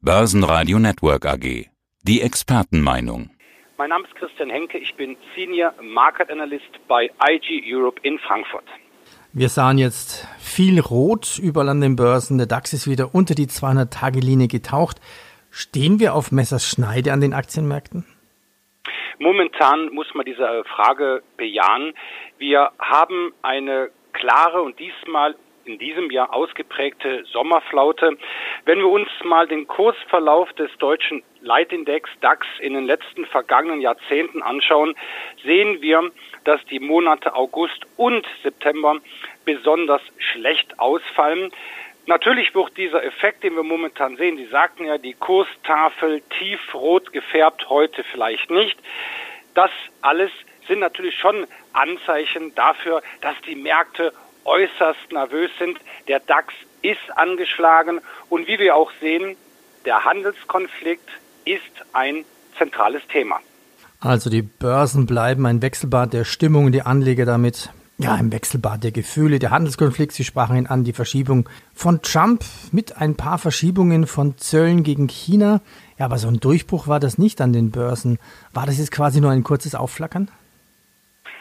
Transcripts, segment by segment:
Börsenradio Network AG. Die Expertenmeinung. Mein Name ist Christian Henke, ich bin Senior Market Analyst bei IG Europe in Frankfurt. Wir sahen jetzt viel Rot überall an den Börsen. Der DAX ist wieder unter die 200-Tage-Linie getaucht. Stehen wir auf Messerschneide an den Aktienmärkten? Momentan muss man diese Frage bejahen. Wir haben eine klare und diesmal in diesem Jahr ausgeprägte Sommerflaute. Wenn wir uns mal den Kursverlauf des deutschen Leitindex DAX in den letzten vergangenen Jahrzehnten anschauen, sehen wir, dass die Monate August und September besonders schlecht ausfallen. Natürlich wird dieser Effekt, den wir momentan sehen, Sie sagten ja, die Kurstafel tiefrot gefärbt, heute vielleicht nicht. Das alles sind natürlich schon Anzeichen dafür, dass die Märkte äußerst nervös sind. Der DAX ist angeschlagen und wie wir auch sehen, der Handelskonflikt ist ein zentrales Thema. Also die Börsen bleiben ein Wechselbad der Stimmung, die Anleger damit ja, ein Wechselbad der Gefühle, der Handelskonflikt. Sie sprachen ihn an, die Verschiebung von Trump mit ein paar Verschiebungen von Zöllen gegen China. Ja, aber so ein Durchbruch war das nicht an den Börsen. War das jetzt quasi nur ein kurzes Aufflackern?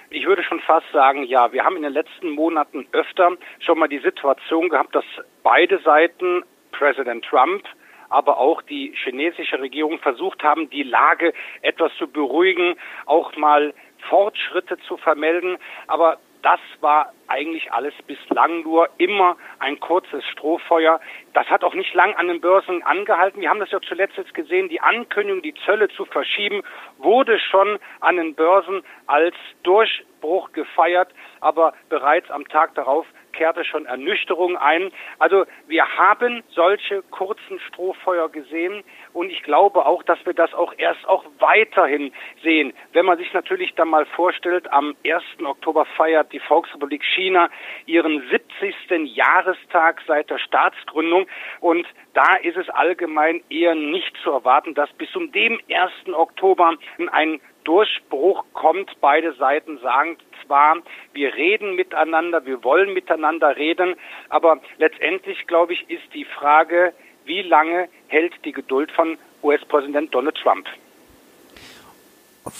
Ich würde fast sagen, ja, wir haben in den letzten Monaten öfter schon mal die Situation gehabt, dass beide Seiten, Präsident Trump, aber auch die chinesische Regierung versucht haben, die Lage etwas zu beruhigen, auch mal Fortschritte zu vermelden. Aber das war eigentlich alles bislang nur immer ein kurzes Strohfeuer. Das hat auch nicht lang an den Börsen angehalten. Wir haben das ja zuletzt jetzt gesehen. Die Ankündigung, die Zölle zu verschieben, wurde schon an den Börsen als Durchbruch gefeiert. Aber bereits am Tag darauf kehrte schon Ernüchterung ein. Also wir haben solche kurzen Strohfeuer gesehen und ich glaube auch, dass wir das auch erst auch weiterhin sehen. Wenn man sich natürlich dann mal vorstellt, am 1. Oktober feiert die Volksrepublik China ihren 70. Jahrestag seit der Staatsgründung und da ist es allgemein eher nicht zu erwarten, dass bis zum dem 1. Oktober ein Durchbruch kommt. Beide Seiten sagen zwar, wir reden miteinander, wir wollen miteinander reden, aber letztendlich, glaube ich, ist die Frage, wie lange hält die Geduld von US-Präsident Donald Trump?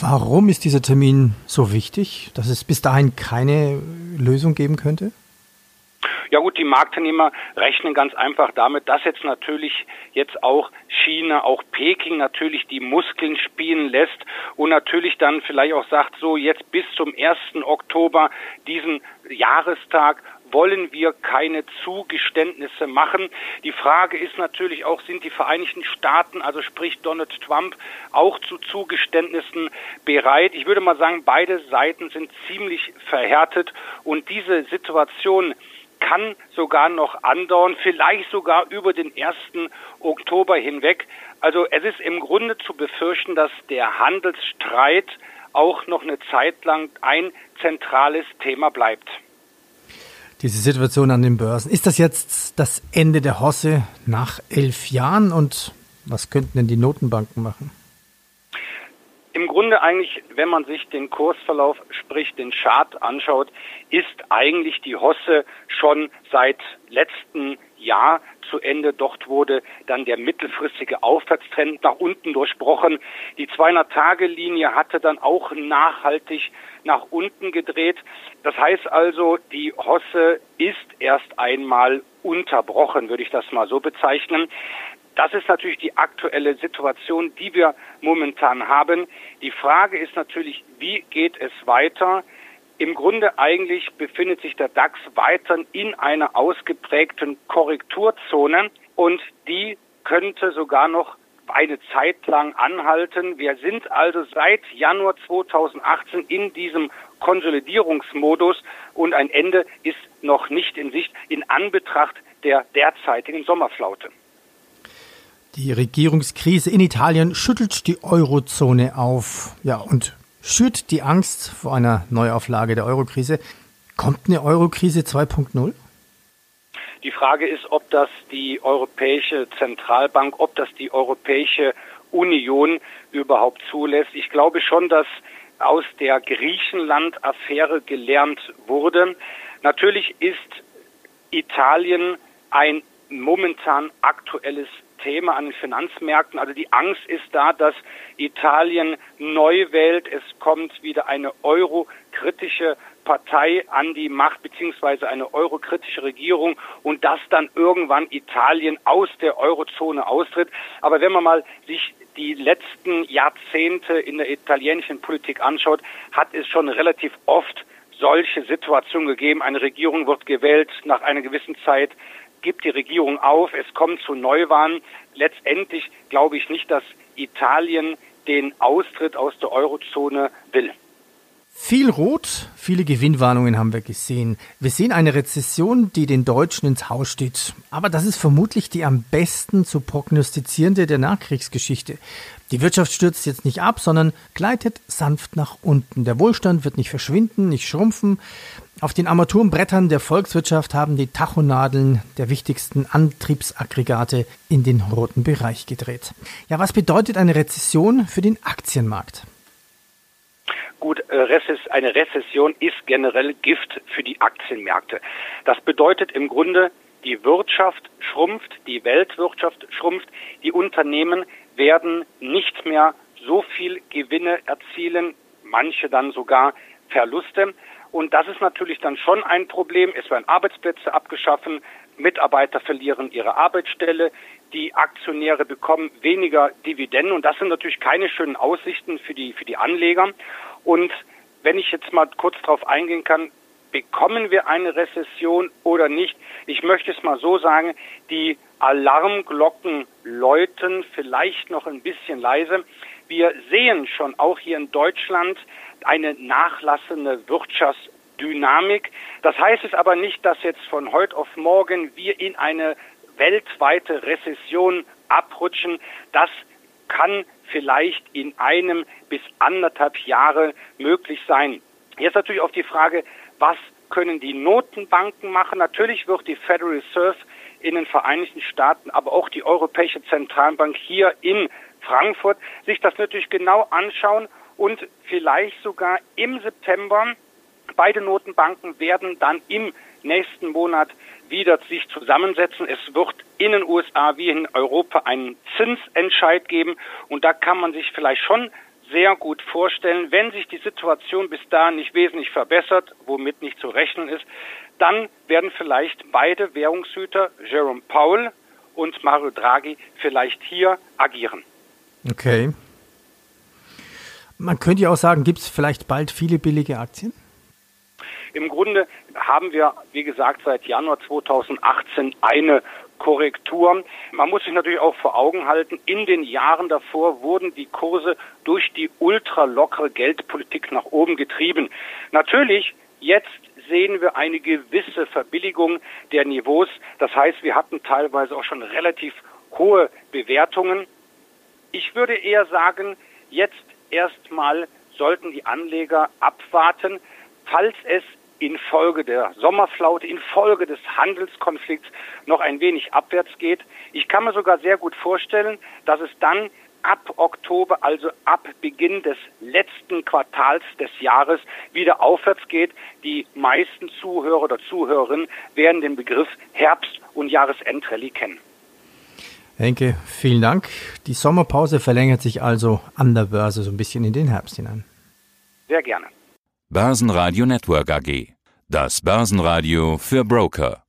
Warum ist dieser Termin so wichtig, dass es bis dahin keine Lösung geben könnte? Ja gut, die Marktteilnehmer rechnen ganz einfach damit, dass jetzt natürlich jetzt auch China, auch Peking natürlich die Muskeln spielen lässt und natürlich dann vielleicht auch sagt, so jetzt bis zum 1. Oktober diesen Jahrestag wollen wir keine Zugeständnisse machen. Die Frage ist natürlich auch, sind die Vereinigten Staaten, also sprich Donald Trump, auch zu Zugeständnissen bereit? Ich würde mal sagen, beide Seiten sind ziemlich verhärtet und diese Situation kann sogar noch andauern, vielleicht sogar über den 1. Oktober hinweg. Also es ist im Grunde zu befürchten, dass der Handelsstreit auch noch eine Zeit lang ein zentrales Thema bleibt. Diese Situation an den Börsen. Ist das jetzt das Ende der Hosse nach elf Jahren und was könnten denn die Notenbanken machen? Im Grunde eigentlich, wenn man sich den Kursverlauf, sprich den Chart anschaut, ist eigentlich die Hosse schon seit letzten Jahr zu Ende. Dort wurde dann der mittelfristige Aufwärtstrend nach unten durchbrochen. Die 200-Tage-Linie hatte dann auch nachhaltig nach unten gedreht. Das heißt also, die Hosse ist erst einmal unterbrochen, würde ich das mal so bezeichnen. Das ist natürlich die aktuelle Situation, die wir momentan haben. Die Frage ist natürlich, wie geht es weiter? Im Grunde eigentlich befindet sich der DAX weiter in einer ausgeprägten Korrekturzone und die könnte sogar noch eine Zeit lang anhalten. Wir sind also seit Januar 2018 in diesem Konsolidierungsmodus und ein Ende ist noch nicht in Sicht in Anbetracht der derzeitigen Sommerflaute. Die Regierungskrise in Italien schüttelt die Eurozone auf. Ja, und schürt die Angst vor einer Neuauflage der Eurokrise. Kommt eine Eurokrise 2.0? Die Frage ist, ob das die Europäische Zentralbank, ob das die Europäische Union überhaupt zulässt. Ich glaube schon, dass aus der Griechenland-Affäre gelernt wurde. Natürlich ist Italien ein momentan aktuelles Systeme an den Finanzmärkten. Also die Angst ist da, dass Italien neu wählt. Es kommt wieder eine eurokritische Partei an die Macht beziehungsweise eine eurokritische Regierung und dass dann irgendwann Italien aus der Eurozone austritt. Aber wenn man mal sich die letzten Jahrzehnte in der italienischen Politik anschaut, hat es schon relativ oft solche Situationen gegeben. Eine Regierung wird gewählt, nach einer gewissen Zeit gibt die Regierung auf, es kommt zu Neuwahlen. Letztendlich glaube ich nicht, dass Italien den Austritt aus der Eurozone will. Viel Rot, viele Gewinnwarnungen haben wir gesehen. Wir sehen eine Rezession, die den Deutschen ins Haus steht. Aber das ist vermutlich die am besten zu prognostizierende der Nachkriegsgeschichte. Die Wirtschaft stürzt jetzt nicht ab, sondern gleitet sanft nach unten. Der Wohlstand wird nicht verschwinden, nicht schrumpfen. Auf den Armaturenbrettern der Volkswirtschaft haben die Tachonadeln der wichtigsten Antriebsaggregate in den roten Bereich gedreht. Ja, was bedeutet eine Rezession für den Aktienmarkt? Gut, äh, eine Rezession ist generell Gift für die Aktienmärkte. Das bedeutet im Grunde, die Wirtschaft schrumpft, die Weltwirtschaft schrumpft, die Unternehmen werden nicht mehr so viel Gewinne erzielen, manche dann sogar Verluste. Und das ist natürlich dann schon ein Problem. Es werden Arbeitsplätze abgeschaffen, Mitarbeiter verlieren ihre Arbeitsstelle, die Aktionäre bekommen weniger Dividenden und das sind natürlich keine schönen Aussichten für die, für die Anleger. Und wenn ich jetzt mal kurz darauf eingehen kann, bekommen wir eine Rezession oder nicht? Ich möchte es mal so sagen, die Alarmglocken läuten vielleicht noch ein bisschen leise. Wir sehen schon auch hier in Deutschland eine nachlassende Wirtschaftsdynamik. Das heißt es aber nicht, dass jetzt von heute auf morgen wir in eine weltweite Rezession abrutschen. Das kann vielleicht in einem bis anderthalb Jahre möglich sein. Jetzt natürlich auch die Frage, was können die Notenbanken machen? Natürlich wird die Federal Reserve in den Vereinigten Staaten, aber auch die Europäische Zentralbank hier in Frankfurt sich das natürlich genau anschauen und vielleicht sogar im September beide Notenbanken werden dann im nächsten Monat wieder sich zusammensetzen. Es wird in den USA wie in Europa einen Zinsentscheid geben und da kann man sich vielleicht schon sehr gut vorstellen, wenn sich die Situation bis dahin nicht wesentlich verbessert, womit nicht zu rechnen ist, dann werden vielleicht beide Währungshüter, Jerome Powell und Mario Draghi, vielleicht hier agieren. Okay. Man könnte ja auch sagen, gibt es vielleicht bald viele billige Aktien? Im Grunde haben wir, wie gesagt, seit Januar 2018 eine Korrektur. Man muss sich natürlich auch vor Augen halten, in den Jahren davor wurden die Kurse durch die ultralockere Geldpolitik nach oben getrieben. Natürlich, jetzt sehen wir eine gewisse Verbilligung der Niveaus. Das heißt, wir hatten teilweise auch schon relativ hohe Bewertungen. Ich würde eher sagen, jetzt erstmal sollten die Anleger abwarten, falls es infolge der Sommerflaute, infolge des Handelskonflikts noch ein wenig abwärts geht. Ich kann mir sogar sehr gut vorstellen, dass es dann ab Oktober, also ab Beginn des letzten Quartals des Jahres, wieder aufwärts geht. Die meisten Zuhörer oder Zuhörerinnen werden den Begriff Herbst- und Jahresendrallye kennen. Henke, vielen Dank. Die Sommerpause verlängert sich also an der Börse so ein bisschen in den Herbst hinein. Sehr gerne. Börsenradio Network AG. Das Börsenradio für Broker.